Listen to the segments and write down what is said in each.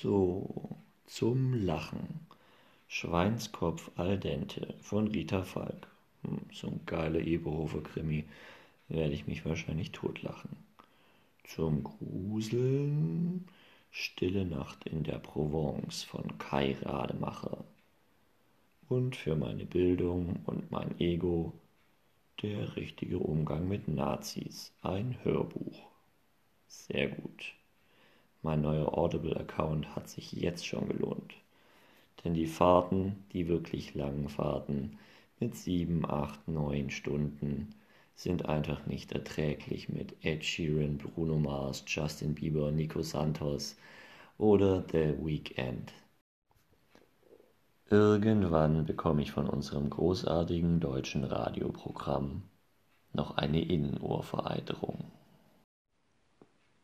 So, zum Lachen. Schweinskopf al dente von Rita Falk. Hm, so ein geiler Eberhofer-Krimi. Werde ich mich wahrscheinlich totlachen. Zum Gruseln. Stille Nacht in der Provence von Kai Rademacher. Und für meine Bildung und mein Ego der richtige Umgang mit Nazis. Ein Hörbuch. Sehr gut. Mein neuer Audible-Account hat sich jetzt schon gelohnt. Denn die Fahrten, die wirklich langen Fahrten mit sieben, acht, neun Stunden sind einfach nicht erträglich mit Ed Sheeran, Bruno Mars, Justin Bieber, Nico Santos oder The Weeknd. Irgendwann bekomme ich von unserem großartigen deutschen Radioprogramm noch eine Innenohrvereiterung.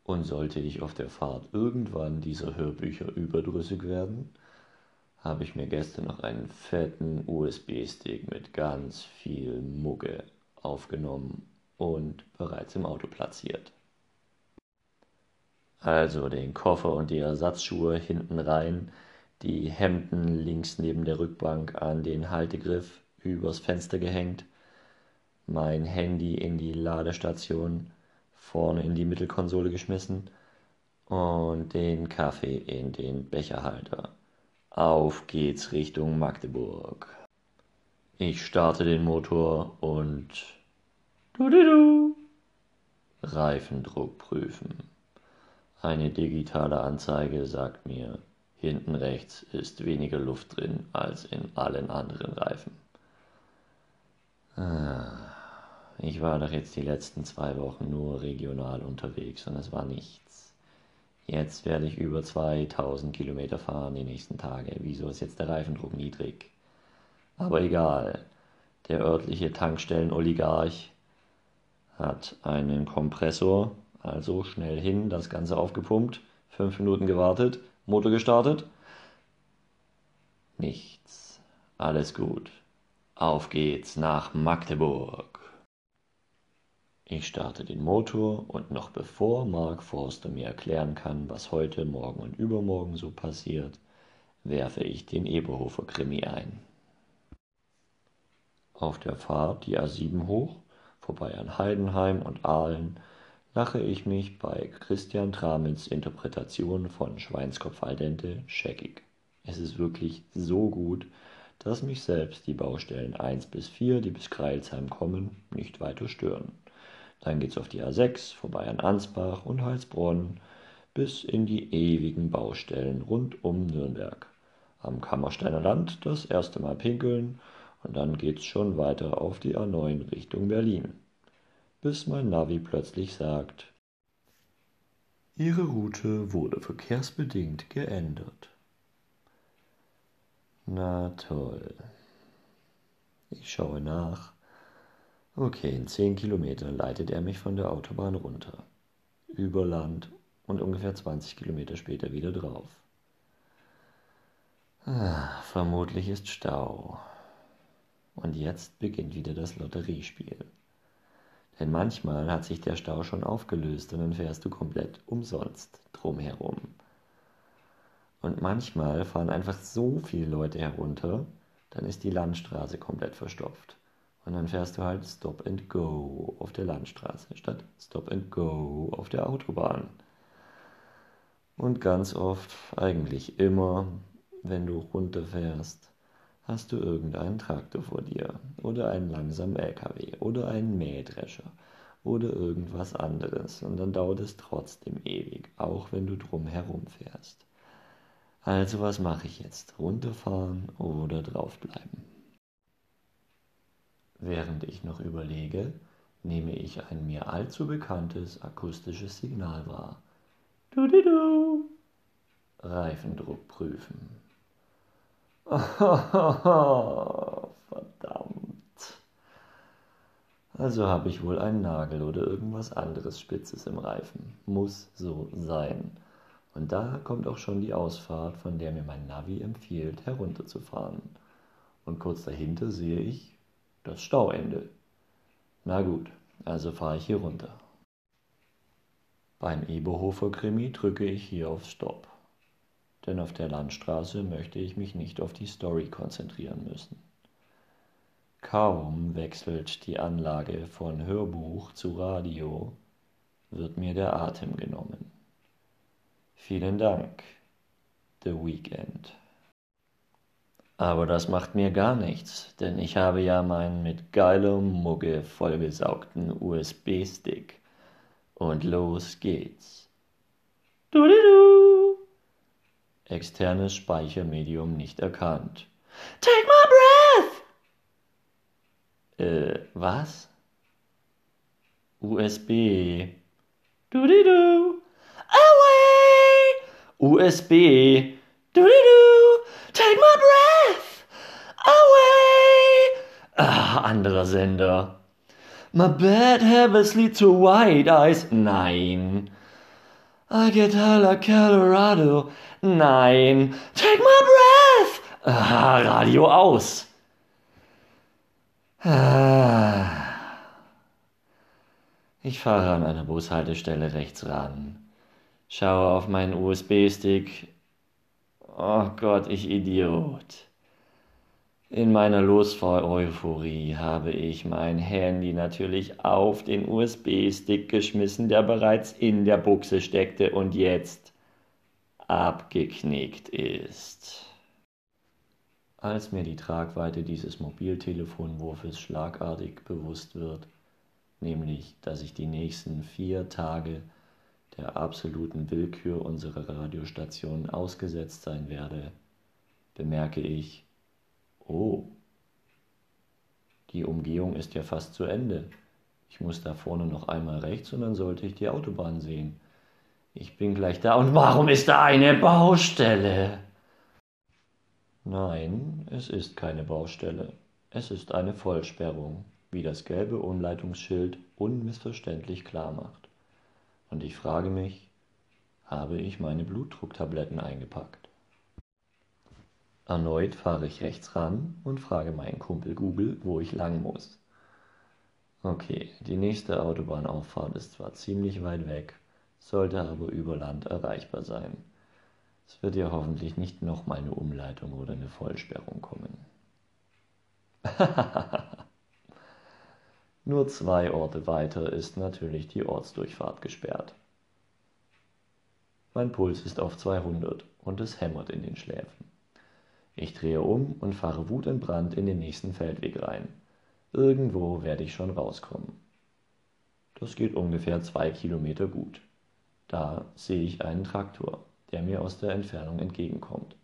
Und sollte ich auf der Fahrt irgendwann dieser Hörbücher überdrüssig werden, habe ich mir gestern noch einen fetten USB-Stick mit ganz viel Mugge aufgenommen und bereits im Auto platziert. Also den Koffer und die Ersatzschuhe hinten rein, die Hemden links neben der Rückbank an den Haltegriff übers Fenster gehängt, mein Handy in die Ladestation vorne in die Mittelkonsole geschmissen und den Kaffee in den Becherhalter. Auf geht's Richtung Magdeburg. Ich starte den Motor und du, du, du. Reifendruck prüfen. Eine digitale Anzeige sagt mir, hinten rechts ist weniger Luft drin als in allen anderen Reifen. Ah. Ich war doch jetzt die letzten zwei Wochen nur regional unterwegs und es war nichts. Jetzt werde ich über 2000 Kilometer fahren die nächsten Tage. Wieso ist jetzt der Reifendruck niedrig? Aber egal. Der örtliche Tankstellen-Oligarch hat einen Kompressor, also schnell hin, das Ganze aufgepumpt, fünf Minuten gewartet, Motor gestartet. Nichts. Alles gut. Auf geht's nach Magdeburg. Ich starte den Motor und noch bevor Mark Forster mir erklären kann, was heute, morgen und übermorgen so passiert, werfe ich den Eberhofer Krimi ein. Auf der Fahrt die A7 hoch, vorbei an Heidenheim und Aalen, lache ich mich bei Christian Tramels Interpretation von Schweinskopf al dente scheckig. Es ist wirklich so gut, dass mich selbst die Baustellen 1 bis 4, die bis Kreilsheim kommen, nicht weiter stören. Dann geht's auf die A6, vorbei an Ansbach und Heilsbronn, bis in die ewigen Baustellen rund um Nürnberg. Am Kammersteiner Land das erste Mal pinkeln und dann geht's schon weiter auf die A9 Richtung Berlin. Bis mein Navi plötzlich sagt, Ihre Route wurde verkehrsbedingt geändert. Na toll. Ich schaue nach Okay, in zehn Kilometern leitet er mich von der Autobahn runter. Über Land und ungefähr 20 Kilometer später wieder drauf. Ah, vermutlich ist Stau. Und jetzt beginnt wieder das Lotteriespiel. Denn manchmal hat sich der Stau schon aufgelöst und dann fährst du komplett umsonst drumherum. Und manchmal fahren einfach so viele Leute herunter, dann ist die Landstraße komplett verstopft. Und dann fährst du halt Stop and Go auf der Landstraße statt Stop and Go auf der Autobahn. Und ganz oft, eigentlich immer, wenn du runterfährst, hast du irgendeinen Traktor vor dir oder einen langsamen LKW oder einen Mähdrescher oder irgendwas anderes und dann dauert es trotzdem ewig, auch wenn du drum herum fährst. Also was mache ich jetzt? Runterfahren oder draufbleiben? Während ich noch überlege, nehme ich ein mir allzu bekanntes akustisches Signal wahr. Du, du, du. Reifendruck prüfen. verdammt. Also habe ich wohl einen Nagel oder irgendwas anderes Spitzes im Reifen. Muss so sein. Und da kommt auch schon die Ausfahrt, von der mir mein Navi empfiehlt, herunterzufahren. Und kurz dahinter sehe ich, das Stauende. Na gut, also fahre ich hier runter. Beim Eberhofer Krimi drücke ich hier auf Stopp. denn auf der Landstraße möchte ich mich nicht auf die Story konzentrieren müssen. Kaum wechselt die Anlage von Hörbuch zu Radio, wird mir der Atem genommen. Vielen Dank, The Weekend. Aber das macht mir gar nichts, denn ich habe ja meinen mit geiler Mugge vollgesaugten USB-Stick. Und los geht's. Du, du, du. Externes Speichermedium nicht erkannt. Take my breath! Äh, was? USB. Du, du, du. Away! USB. Du, du, du. Take my breath! Away! Ah, anderer Sender. My bad habits lead to white eyes. Nein. I get hella Colorado. Nein. Take my breath! Ah, Radio aus. Ah. Ich fahre an einer Bushaltestelle rechts ran. Schaue auf meinen USB-Stick. Oh Gott, ich Idiot. In meiner Losfahr-Euphorie habe ich mein Handy natürlich auf den USB-Stick geschmissen, der bereits in der Buchse steckte und jetzt abgeknickt ist. Als mir die Tragweite dieses Mobiltelefonwurfes schlagartig bewusst wird, nämlich dass ich die nächsten vier Tage der absoluten Willkür unserer Radiostation ausgesetzt sein werde, bemerke ich, Oh, die Umgehung ist ja fast zu Ende. Ich muss da vorne noch einmal rechts und dann sollte ich die Autobahn sehen. Ich bin gleich da und warum ist da eine Baustelle? Nein, es ist keine Baustelle. Es ist eine Vollsperrung, wie das gelbe Umleitungsschild unmissverständlich klar macht. Und ich frage mich, habe ich meine Blutdrucktabletten eingepackt? Erneut fahre ich rechts ran und frage meinen Kumpel Google, wo ich lang muss. Okay, die nächste Autobahnauffahrt ist zwar ziemlich weit weg, sollte aber über Land erreichbar sein. Es wird ja hoffentlich nicht nochmal eine Umleitung oder eine Vollsperrung kommen. Nur zwei Orte weiter ist natürlich die Ortsdurchfahrt gesperrt. Mein Puls ist auf 200 und es hämmert in den Schläfen. Ich drehe um und fahre wutentbrannt in den nächsten Feldweg rein. Irgendwo werde ich schon rauskommen. Das geht ungefähr zwei Kilometer gut. Da sehe ich einen Traktor, der mir aus der Entfernung entgegenkommt.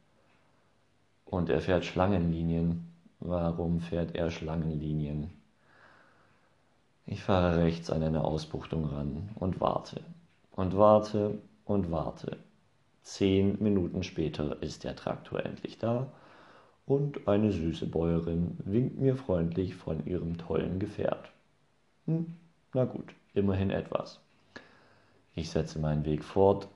Und er fährt Schlangenlinien. Warum fährt er Schlangenlinien? Ich fahre rechts an eine Ausbuchtung ran und warte und warte und warte. Zehn Minuten später ist der Traktor endlich da und eine süße Bäuerin winkt mir freundlich von ihrem tollen Gefährt. Hm, na gut, immerhin etwas. Ich setze meinen Weg fort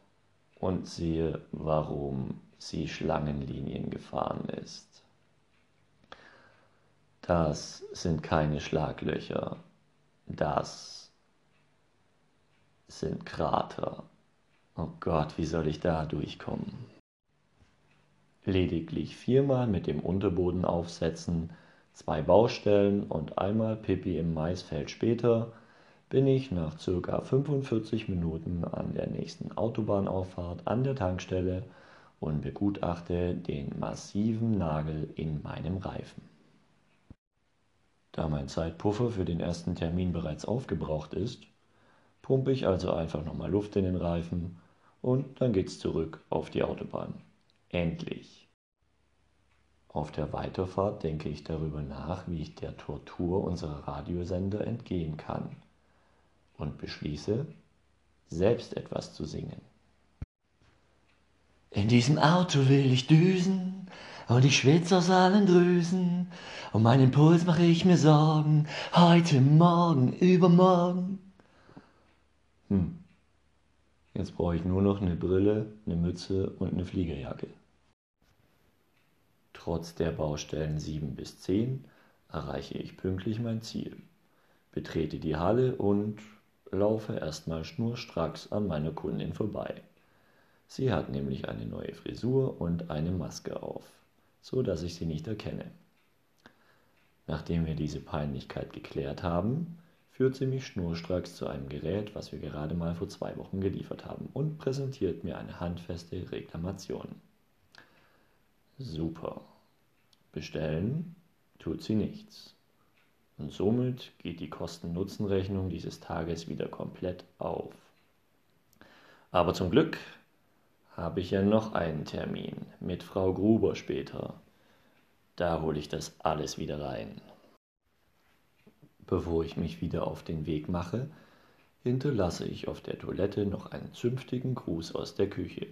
und sehe, warum sie Schlangenlinien gefahren ist. Das sind keine Schlaglöcher, das sind Krater. Oh Gott, wie soll ich da durchkommen? Lediglich viermal mit dem Unterboden aufsetzen, zwei Baustellen und einmal Pipi im Maisfeld später bin ich nach circa 45 Minuten an der nächsten Autobahnauffahrt an der Tankstelle und begutachte den massiven Nagel in meinem Reifen. Da mein Zeitpuffer für den ersten Termin bereits aufgebraucht ist, pumpe ich also einfach nochmal Luft in den Reifen und dann geht's zurück auf die Autobahn. Endlich. Auf der Weiterfahrt denke ich darüber nach, wie ich der Tortur unserer Radiosender entgehen kann und beschließe, selbst etwas zu singen. In diesem Auto will ich düsen und ich schwitze aus allen Drüsen. Um meinen Puls mache ich mir Sorgen, heute, morgen, übermorgen. Hm. Jetzt brauche ich nur noch eine Brille, eine Mütze und eine Fliegerjacke. Trotz der Baustellen 7 bis 10 erreiche ich pünktlich mein Ziel, betrete die Halle und laufe erstmal schnurstracks an meiner Kundin vorbei. Sie hat nämlich eine neue Frisur und eine Maske auf, so dass ich sie nicht erkenne. Nachdem wir diese Peinlichkeit geklärt haben, führt sie mich schnurstracks zu einem Gerät, was wir gerade mal vor zwei Wochen geliefert haben, und präsentiert mir eine handfeste Reklamation. Super. Bestellen tut sie nichts. Und somit geht die Kosten-Nutzen-Rechnung dieses Tages wieder komplett auf. Aber zum Glück habe ich ja noch einen Termin mit Frau Gruber später. Da hole ich das alles wieder rein. Bevor ich mich wieder auf den Weg mache, hinterlasse ich auf der Toilette noch einen zünftigen Gruß aus der Küche.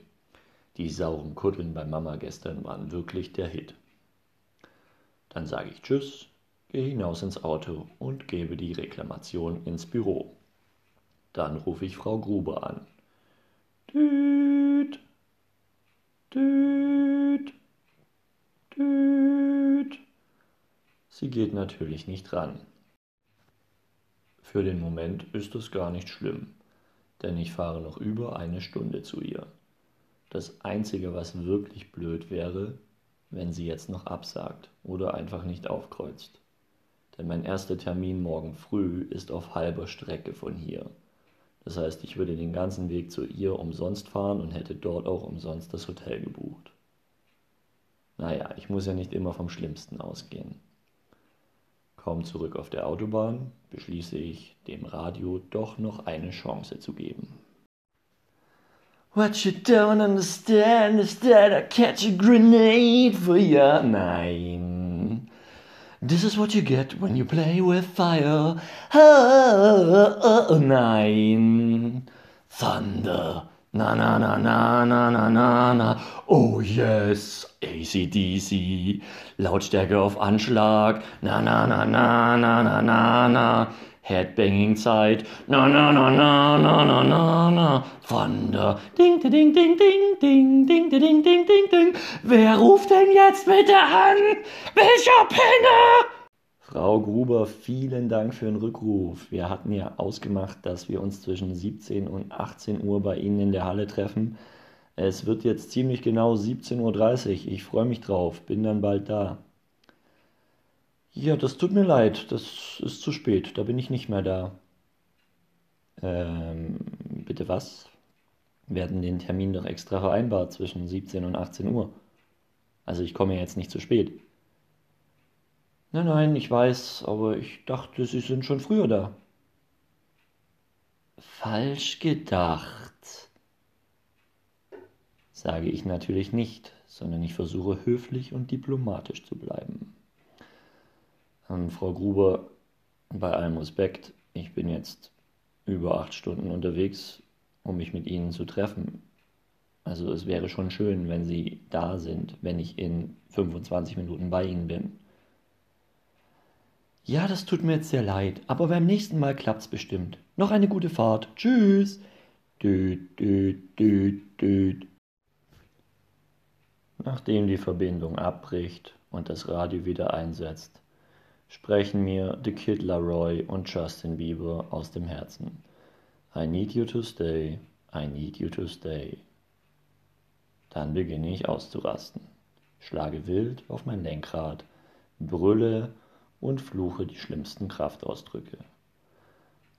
Die sauren Kuddeln bei Mama gestern waren wirklich der Hit. Dann sage ich Tschüss, gehe hinaus ins Auto und gebe die Reklamation ins Büro. Dann rufe ich Frau Gruber an. Düt, düt, düt. Sie geht natürlich nicht ran. Für den Moment ist es gar nicht schlimm, denn ich fahre noch über eine Stunde zu ihr. Das Einzige, was wirklich blöd wäre, wenn sie jetzt noch absagt oder einfach nicht aufkreuzt. Denn mein erster Termin morgen früh ist auf halber Strecke von hier. Das heißt, ich würde den ganzen Weg zu ihr umsonst fahren und hätte dort auch umsonst das Hotel gebucht. Naja, ich muss ja nicht immer vom Schlimmsten ausgehen. Kaum zurück auf der Autobahn beschließe ich, dem Radio doch noch eine Chance zu geben. What you don't understand is that I catch a grenade for ya. Nein. This is what you get when you play with fire. Oh, oh, oh, nein. Thunder. Na na na na na na na na. Oh yes, ACDC. Lautstärke auf Anschlag. Na na na na na na na na. Headbanging-Zeit. Na na na na na na na na. Thunder. Ding ding ding ding ding ding ding ding ding ding. Wer ruft denn jetzt bitte an? Welcher Penner? Frau Gruber, vielen Dank für den Rückruf. Wir hatten ja ausgemacht, dass wir uns zwischen 17 und 18 Uhr bei Ihnen in der Halle treffen. Es wird jetzt ziemlich genau 17.30 Uhr. Ich freue mich drauf. Bin dann bald da. Ja, das tut mir leid. Das ist zu spät. Da bin ich nicht mehr da. Ähm, bitte was? Wir hatten den Termin doch extra vereinbart zwischen 17 und 18 Uhr. Also ich komme jetzt nicht zu spät. Nein, nein, ich weiß, aber ich dachte, Sie sind schon früher da. Falsch gedacht, sage ich natürlich nicht, sondern ich versuche höflich und diplomatisch zu bleiben. Und Frau Gruber, bei allem Respekt, ich bin jetzt über acht Stunden unterwegs, um mich mit Ihnen zu treffen. Also es wäre schon schön, wenn Sie da sind, wenn ich in 25 Minuten bei Ihnen bin. Ja, das tut mir jetzt sehr leid, aber beim nächsten Mal klappt's bestimmt. Noch eine gute Fahrt. Tschüss. Düt, düt, düt, düt. Nachdem die Verbindung abbricht und das Radio wieder einsetzt, sprechen mir The Kid Laroi und Justin Bieber aus dem Herzen. I need you to stay, I need you to stay. Dann beginne ich auszurasten, schlage wild auf mein Lenkrad, brülle und fluche die schlimmsten Kraftausdrücke.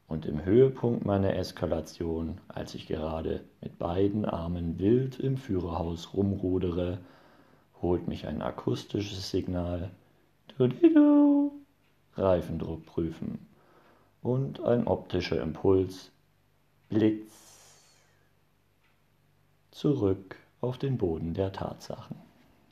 Und im Höhepunkt meiner Eskalation, als ich gerade mit beiden Armen wild im Führerhaus rumrudere, holt mich ein akustisches Signal, du Reifendruck prüfen und ein optischer Impuls, Blitz, zurück auf den Boden der Tatsachen.